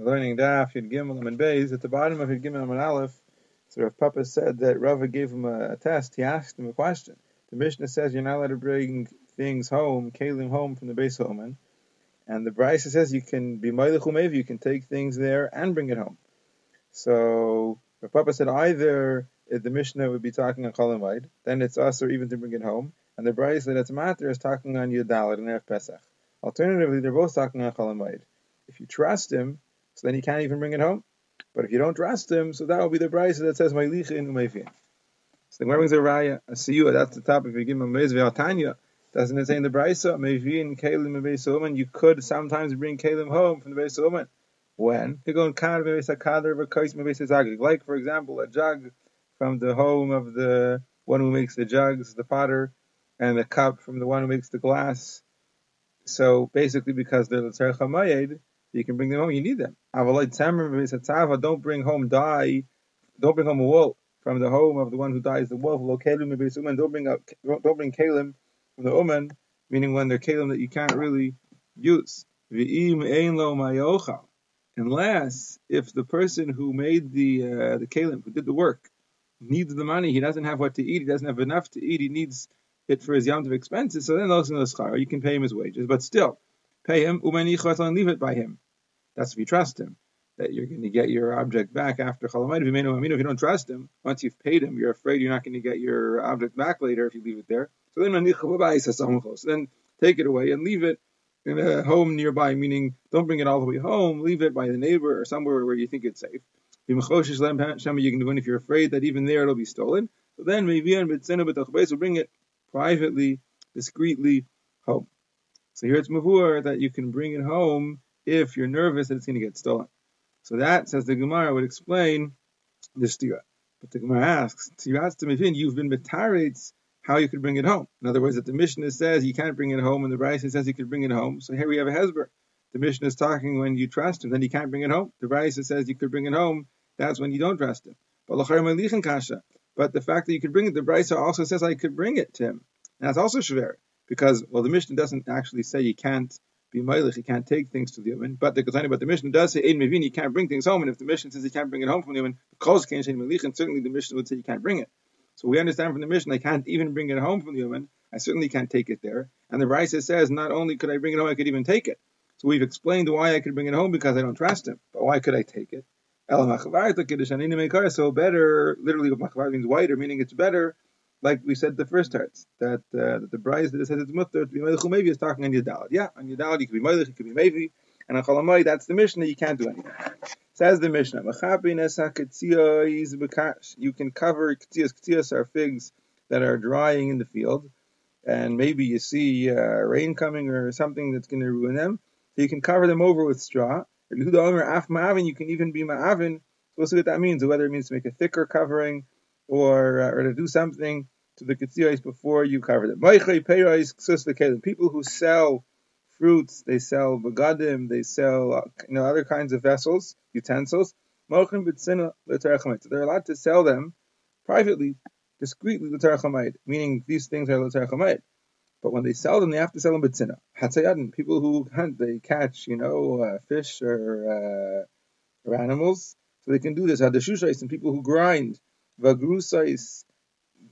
Learning Daf Yud Gimel and Beis. At the bottom of Yud Gimel and Aleph, so Rav Papa said that Rava gave him a, a, test. He asked him a question. The Mishnah says you're not allowed to bring things home, kalim home from the base home, and the Brisa says you can be Moilech you can take things there and bring it home. So Rav Papa said either the Mishnah would be talking on Cholim then it's us or even to bring it home, and the Brisa that's matter is talking on Yudalit and Erev Pesach. Alternatively, they're both talking on Cholim If you trust him, so then he can't even bring it home. But if you don't trust him, so that will be the price that says Ma'lichin Umefin. So the Gemara brings a raya, a siyua, that's the top. If you give him a mezve tanya, doesn't it say in the brisa, Mevin Kalim Beis you could sometimes bring Kalim home from the Beis Omen. When? You go and Kad Beis Hakadar V'Kais Beis Zagig. Like, for example, a jug from the home of the one who makes the jugs, the potter, and the cup from the one who makes the glass. So basically, because they're the Tzarech HaMayed, you can bring them home. You need them. Don't bring home dye. Don't bring home a wool from the home of the one who dies the wolf. Don't bring up. Don't bring kalim from the woman, meaning when they're kalim that you can't really use. Unless if the person who made the uh, the kalim, who did the work, needs the money, he doesn't have what to eat, he doesn't have enough to eat, he needs it for his yom expenses. So then those in the schar, you can pay him his wages, but still pay him, and leave it by him. That's if you trust him, that you're going to get your object back after chalamayit. If you don't trust him, once you've paid him, you're afraid you're not going to get your object back later if you leave it there. So then, so then take it away and leave it in a home nearby, meaning don't bring it all the way home, leave it by the neighbor or somewhere where you think it's safe. If you're afraid that even there it'll be stolen. So then, so bring it privately, discreetly home. So here it's mavur that you can bring it home if you're nervous that it's going to get stolen. So that, says the Gemara, would explain the stira. But the Gemara asks, asked him if you've been metaritz how you could bring it home. In other words, that the Mishnah says you can't bring it home, and the Brisa says you could bring it home. So here we have a hezber. The Mishnah is talking when you trust him, then you can't bring it home. The Brisa says you could bring it home. That's when you don't trust him. But the fact that you could bring it, the Brisa also says I could bring it to him. And that's also shver because well, the Mishnah doesn't actually say you can't be meilich, you can't take things to the human, but the Ketani about the Mishnah does say ein mevin, you can't bring things home, and if the Mishnah says you can't bring it home from the human, because can't say meilich, and certainly the Mishnah would say you can't bring it. So we understand from the Mishnah I can't even bring it home from the human. I certainly can't take it there. And the Raisa says not only could I bring it home, I could even take it. So we've explained why I could bring it home because I don't trust him. But why could I take it? So better, literally, means whiter, meaning it's better like we said the first tarts, that uh, that the bride that says it's mutter to be maybe is talking on Yadalad. Yeah, on Yadalad you can be meilech, you can be maybe, and on Cholamai that's the Mishnah. You can't do anything. Says the Mishnah, you can cover ketzias. Ketzias are figs that are drying in the field, and maybe you see uh, rain coming or something that's going to ruin them. So you can cover them over with straw. You can even be ma'avin. So we'll see what that means. Whether it means to make a thicker covering or uh, or to do something to the ketziyos before you cover them. People who sell fruits, they sell bagadim, they sell uh, you know other kinds of vessels, utensils. They're allowed to sell them privately, discreetly meaning these things are l'terchamayit. But when they sell them, they have to sell them b'tzina. Hatzayadin, people who hunt, they catch, you know, uh, fish or, uh, or animals, so they can do this. Hadashushais and people who grind, Vagrusais,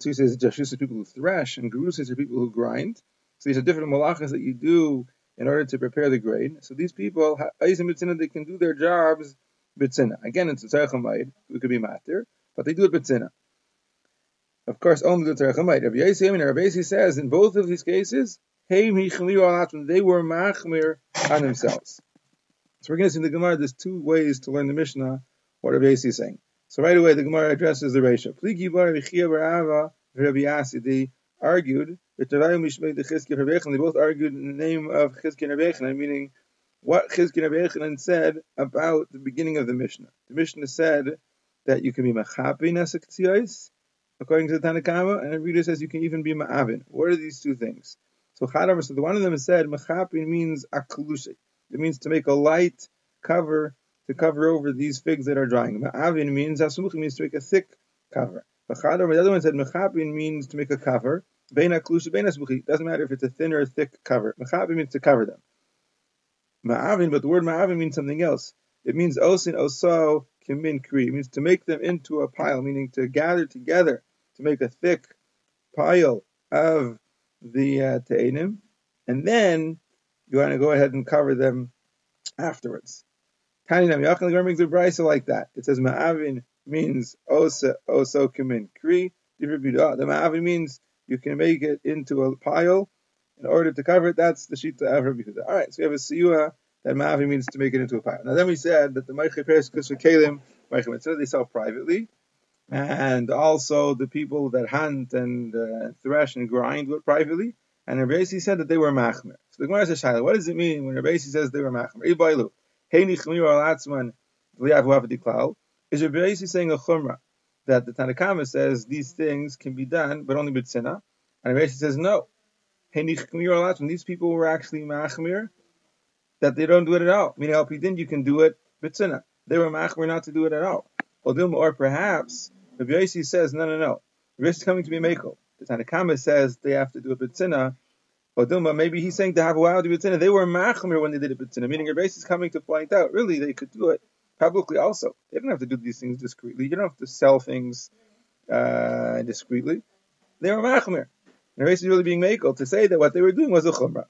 two says Jashus are people who thresh, and Grusais are people who grind. So these are different malachas that you do in order to prepare the grain. So these people, they can do their jobs bitzina. Again, it's tzarchamayid, it could be matir, but they do it bitzina. Of course, only the tzarchamayid. Rabbi Yossi and Rabbi says in both of these cases, they were machmir on themselves. So we're going to see in the Gemara there's two ways to learn the Mishnah, what Rabbi Yossi is saying. So right away the Gemara addresses the Reisha. Pligi bar Vichia bar Rabbi Yasi. They argued. They both argued in the name of Chizki Rabbechanan, meaning what Chizki Rabbechanan said about the beginning of the Mishnah. The Mishnah said that you can be machapi nesek according to the Tanakhama, and the reader says you can even be ma'avin. What are these two things? So Chadavar, the one of them said machapi means aklushi. It means to make a light cover to cover over these figs that are drying. Ma'avin means asumuch means to make a thick cover. The other one said mechapin means to make a cover. Beina klusha beina asumuchi. Doesn't matter if it's a thin or a thick cover. Mechapin means to cover them. Ma'avin, but the word ma'avin means something else. It means osin oso kimin kri. It means to make them into a pile, meaning to gather together to make a thick pile of the uh, te'enim, and then you want to go ahead and cover them afterwards. Tani Nam Yachal brings a brisa like that. It says ma'avin means osa oso kimin kri. The ma'avin means you can make it into a pile in order to cover it. That's the shita of Rabbi Yehuda. All right, so we have a siyua that ma'avin means to make it into a pile. Now then we said that the ma'ichay peres for kalim ma'ichay they sell privately, and also the people that hunt and uh, thresh and grind privately. And Rabbi said that they were machmer. So the Gemara says, Shaila, what does it mean when Rabbi says they were machmer? Is Rabbi saying a chumrah that the Tanakhama says these things can be done, but only b'tzina? And Rabbi says no. These people were actually machmer that they don't do it at all. Meaning, al pidin, you can do it b'tzina. They were machmer not to do it at all. Or perhaps Rabbi Yossi says, no, no, no. Rabbi is coming to be Mako. The Tanakama says they have to do a Bitsina. Maybe he's saying to have a wow to Bitsina. They were Machmir when they did a Bitsina, meaning Rabbi is coming to point out, really, they could do it publicly also. They don't have to do these things discreetly. You don't have to sell things uh, discreetly. They were Machmir. And Rabbi is really being Mako to say that what they were doing was a Chumrah.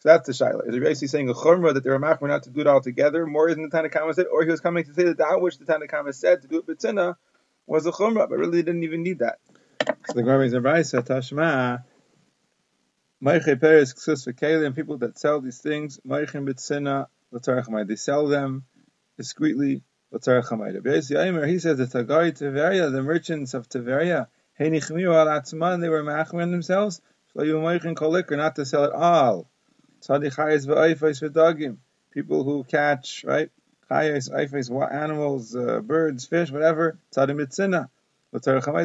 So that's the shaila. Is basically saying a chumrah that they were machmer not to do it all together, more than the Tanakhama said, or he was coming to say that that which the Tanakhama said to do it b'tzina was a chumrah, but really they didn't even need that. So the Gemara brings a tashma. Meiche peres ksus v'kelim, people that sell these things, meichim b'tzina l'tzarachamai. They sell them discreetly l'tzarachamai. Beis Yaimer, he says the Tagari Tiveria, the merchants of Tiveria, heinichmiu al atzman, they were machmer themselves, so you meichin kolik, or not to sell it all. Tzadichayis v'ayfais v'dagim. People who catch, right? Chayis, ayfais, animals, uh, birds, fish, whatever. Tzadim mitzina.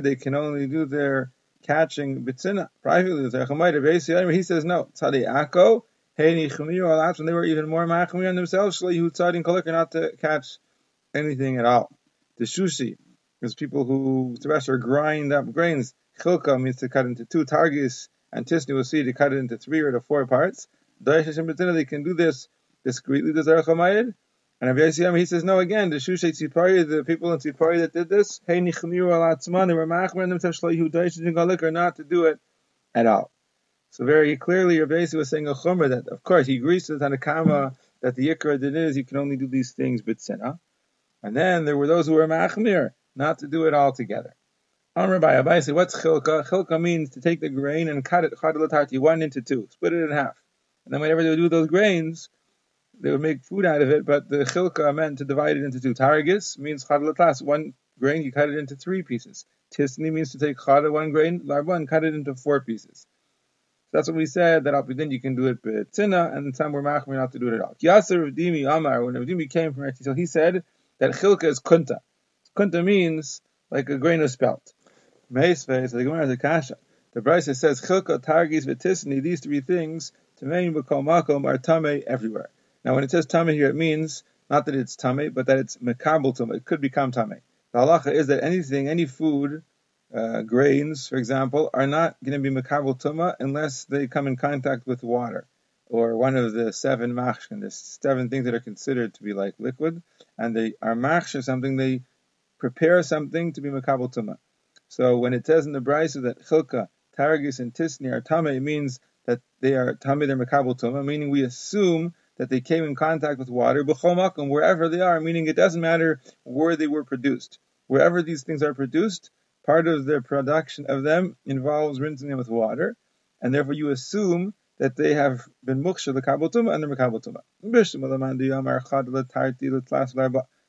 They can only do their catching bitzina privately. He says no. Tzadi ako. Hey nichmiyu when they were even more machmi on themselves. Shlei hu tzadin kolik not to catch anything at all. The shushi is people who thresh or grind up grains. Chilka means to cut into two targis, and tisni will see to cut it into three or to four parts. They can do this discreetly, the Zerach And Rabbi Yisrael, he says, no, again, the Shushay Tzipari, the people in Tzipari that did this, hey, nichmiru al atzman, they were machmer themselves, shleihu daishin galik, or not to do it at all. So very clearly, Rabbi Yisrael was saying a chomer that, of course, he agrees to the Tanakama that the Yikra did is, you can only do these things with bitsena. And then there were those who were machmir, not to do it all together. By Abai said, what's chilka? Chilka means to take the grain and cut it, chadalatati, one into two, split it in half. And then whenever they would do those grains, they would make food out of it, but the chilka meant to divide it into two. Targis means chadalatas, one grain, you cut it into three pieces. Tisni means to take chada, one grain, larba, cut it into four pieces. So that's what we said, that Alpidin you can do it betzina, and some were machmir not to do it at all. Yasser Rav Dimi Amar, when Rav Dimi came from Eretz he said that chilka is kunta. Kunta means like a grain of spelt. Meisve, so the Gemara is a kasha. The Brisa says chilka, targis, v'tisni, these three things, Tamein b'kol makom are tame everywhere. Now, when it says tame here, it means not that it's tame, but that it's mekabel tame. It could become tame. The halacha is that anything, any food, uh, grains, for example, are not going to be mekabel tuma unless they come in contact with water, or one of the seven machshin, the seven things that are considered to be like liquid, and they are machsh something they prepare something to be mekabel tuma. So when it says in the brisa that chilka, targis, and tisni are tame, it means that they are tamid or mekabel tuma, meaning we assume that they came in contact with water, b'chomakum, wherever they are, meaning it doesn't matter where they were produced. Wherever these things are produced, part of the production of them involves rinsing them with water, and therefore you assume that they have been muksha the tuma and the mekabel tuma.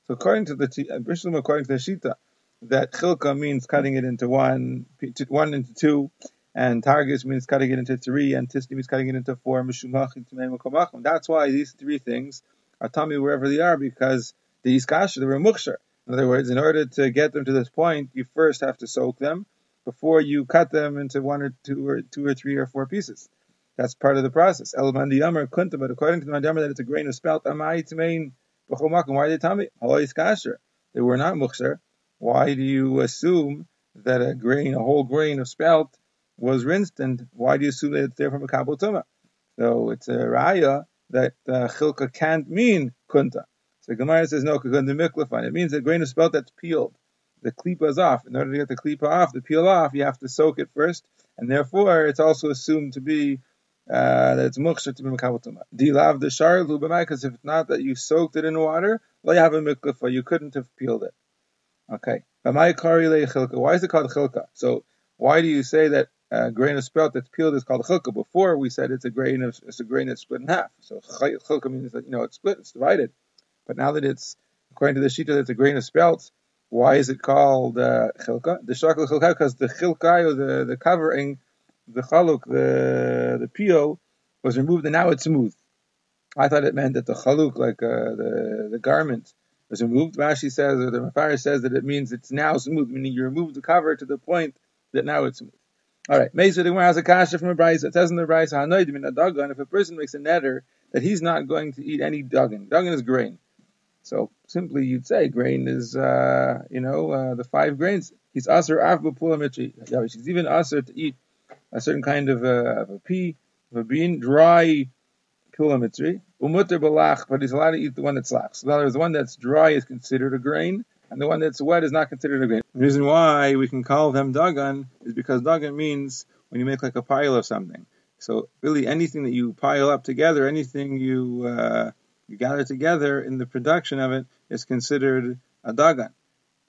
So according to the Bishlam, according to the Shita, that chilka means cutting it into one, one into two, and targis means cutting it into three, and tisni means cutting it into four. That's why these three things are tummy wherever they are because the iskasha they were muksher. In other words, in order to get them to this point, you first have to soak them before you cut them into one or two or two or three or four pieces. That's part of the process. El mandiyamar kunta, but according to the mandiyamar that it's a grain of spelt, amai tmein b'chomakim. Why are they tummy? Haloi iskasher. They were not muksher. Why do you assume that a grain, a whole grain of spelt, was rinsed, and why do you assume that it's there from a kabul tuma? So it's a raya that uh, chilka can't mean kunta. So Gemara says no, the miklafan. It means a grain of spelt that's peeled. The klipa is off. In order to get the klipa off, the peel off, you have to soak it first, and therefore it's also assumed to be uh, that it's muksher to be you have the shar lubamai? Because if not that you soaked it in water, well, you have a miklafa. You couldn't have peeled it. Okay. Why is it called chilka? So why do you say that a grain of spelt that's peeled is called chilka? Before we said it's a grain of it's a grain that's split in half. So chilka means that you know it's split, it's divided. But now that it's according to the shita, it's a grain of spelt. Why is it called uh, chilka? The shakal chilka because the chilka or the the covering, the chaluk, the the peel was removed and now it's smooth. I thought it meant that the chaluk, like uh, the the garment, was removed. Rashi says, or the Mafarish says that it means it's now smooth, meaning you remove the cover to the point that now it's smooth. All right, Mesa the has a kasha from a brisa. It says in the brisa, in a dagan." If a person makes a netter that he's not going to eat any dagan, dagan is grain. So simply, you'd say grain is, uh, you know, uh, the five grains. He's aser av b'pulamitri. He's even aser to eat a certain kind of, uh, of a pea, of a bean, dry pulamitri. Umutter balach, but he's allowed to eat the one that's lach. So in other words, the one that's dry is considered a grain, and the one that's wet is not considered a grain. The reason why we can call them dagan is because dagan means when you make like a pile of something. So really, anything that you pile up together, anything you uh, you gather together in the production of it is considered a dagan.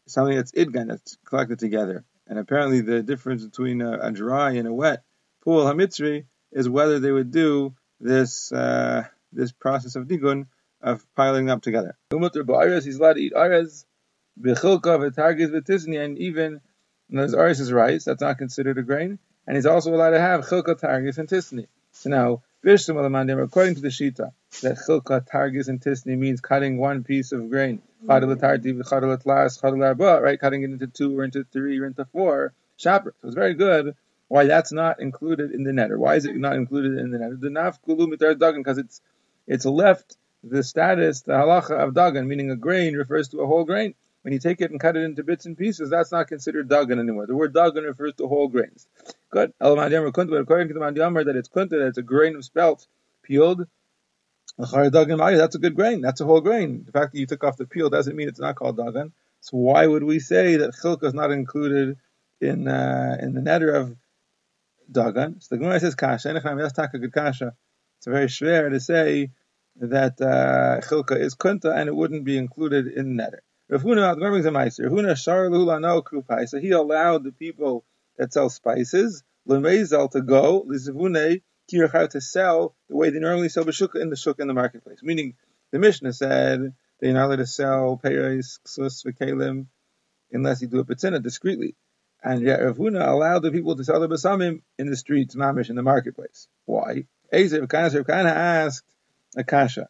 Something that's idgan, that's collected together. And apparently, the difference between a, a dry and a wet pool hamitzri is whether they would do this. Uh, this process of digun of piling up together. He's allowed to eat ares, and even those aris is rice, that's not considered a grain, and he's also allowed to have chilka targis and tisni. So now, according to the Shita, that chilka targis and tisni means cutting one piece of grain, right? Cutting it into two or into three or into four. Shaper. So it's very good why that's not included in the netter. Why is it not included in the netter? The nafkulu mitar dagan because it's it's left the status, the halacha of dagan, meaning a grain refers to a whole grain. When you take it and cut it into bits and pieces, that's not considered dagan anymore. The word dagan refers to whole grains. Good. According to the Mandiyamar, that it's kunta, that it's a grain of spelt, peeled. That's a good grain. That's a whole grain. The fact that you took off the peel doesn't mean it's not called dagan. So why would we say that chilka is not included in uh, in the netter of dagan? So the Gemara says kasha. That's taka good kasha. It's very schwer to say that uh, chilka is kunta and it wouldn't be included in netter. Rav Huna, the brings a meiser. Huna shar no krupai. So he allowed the people that sell spices lemezel to go lizivune kirachar to sell the way they normally sell b'shukah in the shuk in the marketplace. Meaning, the Mishnah said they're not allowed to sell peiros, ksus, v'kelim unless you do it betzina discreetly. And yet Rav Huna allowed the people to sell the basamim in the streets, mamish, in the marketplace. Why? Ezev Kana asked Akasha.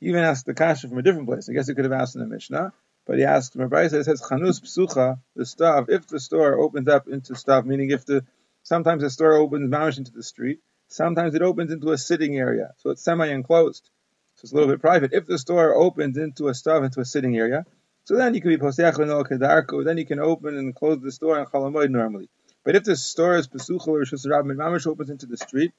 He even asked the kasha from a different place. I guess he could have asked in the Mishnah, but he asked from a It says chanus psucha the stav. If the store opens up into stav, meaning if the sometimes the store opens mamish into the street, sometimes it opens into a sitting area, so it's semi-enclosed, so it's a little bit private. If the store opens into a stav into a sitting area, so then you can be poseach no kedarko. Then you can open and close the store and chalamoid normally. But if the store is pesucha or shusarab mamish opens into the street,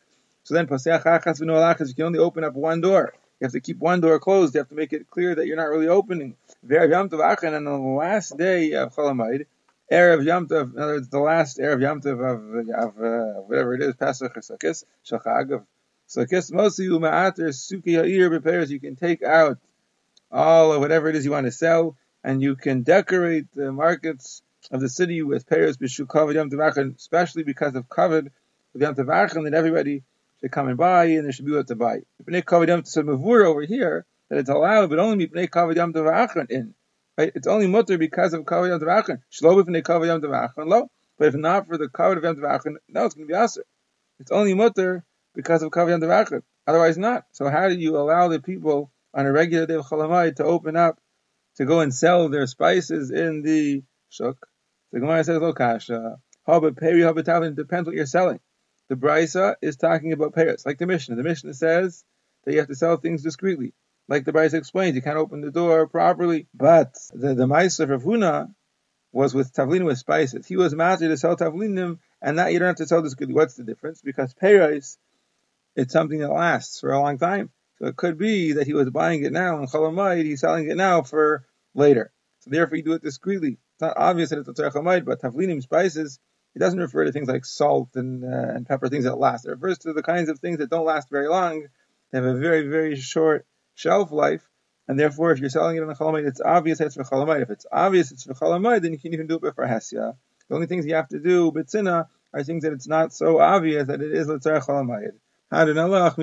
so then Paseach Achas V'Noalachas, you can only open up one door. You have to keep one door closed. You have to make it clear that you're not really opening. Ve'er Yom Tov and on the last day of Cholamayid, Erev Yom Tov, in other words, the last Erev Yom Tov of, of uh, whatever it is, Pesach or Sukkot, Shachag of Sukkot, Mosi Uma'ater Suki Ha'ir Repairs, you can take out all of whatever it is you want to sell, and you can decorate the markets of the city with payers b'shukav Yom Tov especially because of covered with Yom Tov that everybody should come and buy, and there should be what to buy. Bnei Kavod Yom Mavur over here that it's allowed, but only Bnei Kavod Yom Tov in. Right? It's only mutter because of Kavod Yom Tov Shlo Bnei Kavod Yom Tov lo. But if not for the Kavod Yom Tov no, it's going to be aser. It's only mutter because of Kavod Yom Tov Otherwise, not. So how do you allow the people on a regular day of Chalamai to open up to go and sell their spices in the shuk? The Gemara says, "Lo kasha." Haba peri haba tavin. Depends what you're selling. The Brisa is talking about payers, like the Mishnah. The Mishnah says that you have to sell things discreetly. Like the Brisa explains, you can't open the door properly. But the, the of Huna was with tavlinim with spices. He was master to sell tavlinim, and that you don't have to sell discreetly. What's the difference? Because payers, it's something that lasts for a long time. So it could be that he was buying it now and Chalamayid, he's selling it now for later. So therefore, you do it discreetly. It's not obvious that it's a Tzarchamayid, but Tavlinim spices, it doesn't refer to things like salt and, uh, and pepper, things that last. It refers to the kinds of things that don't last very long. They have a very, very short shelf life. And therefore, if you're selling it on a chalamayid, it's obvious it's for chalamayid. If it's obvious it's for chalamayid, then you can even do it for hesya. The only things you have to do, bitzina, are things that it's not so obvious that it is letzar chalamayid. Hadin Allah.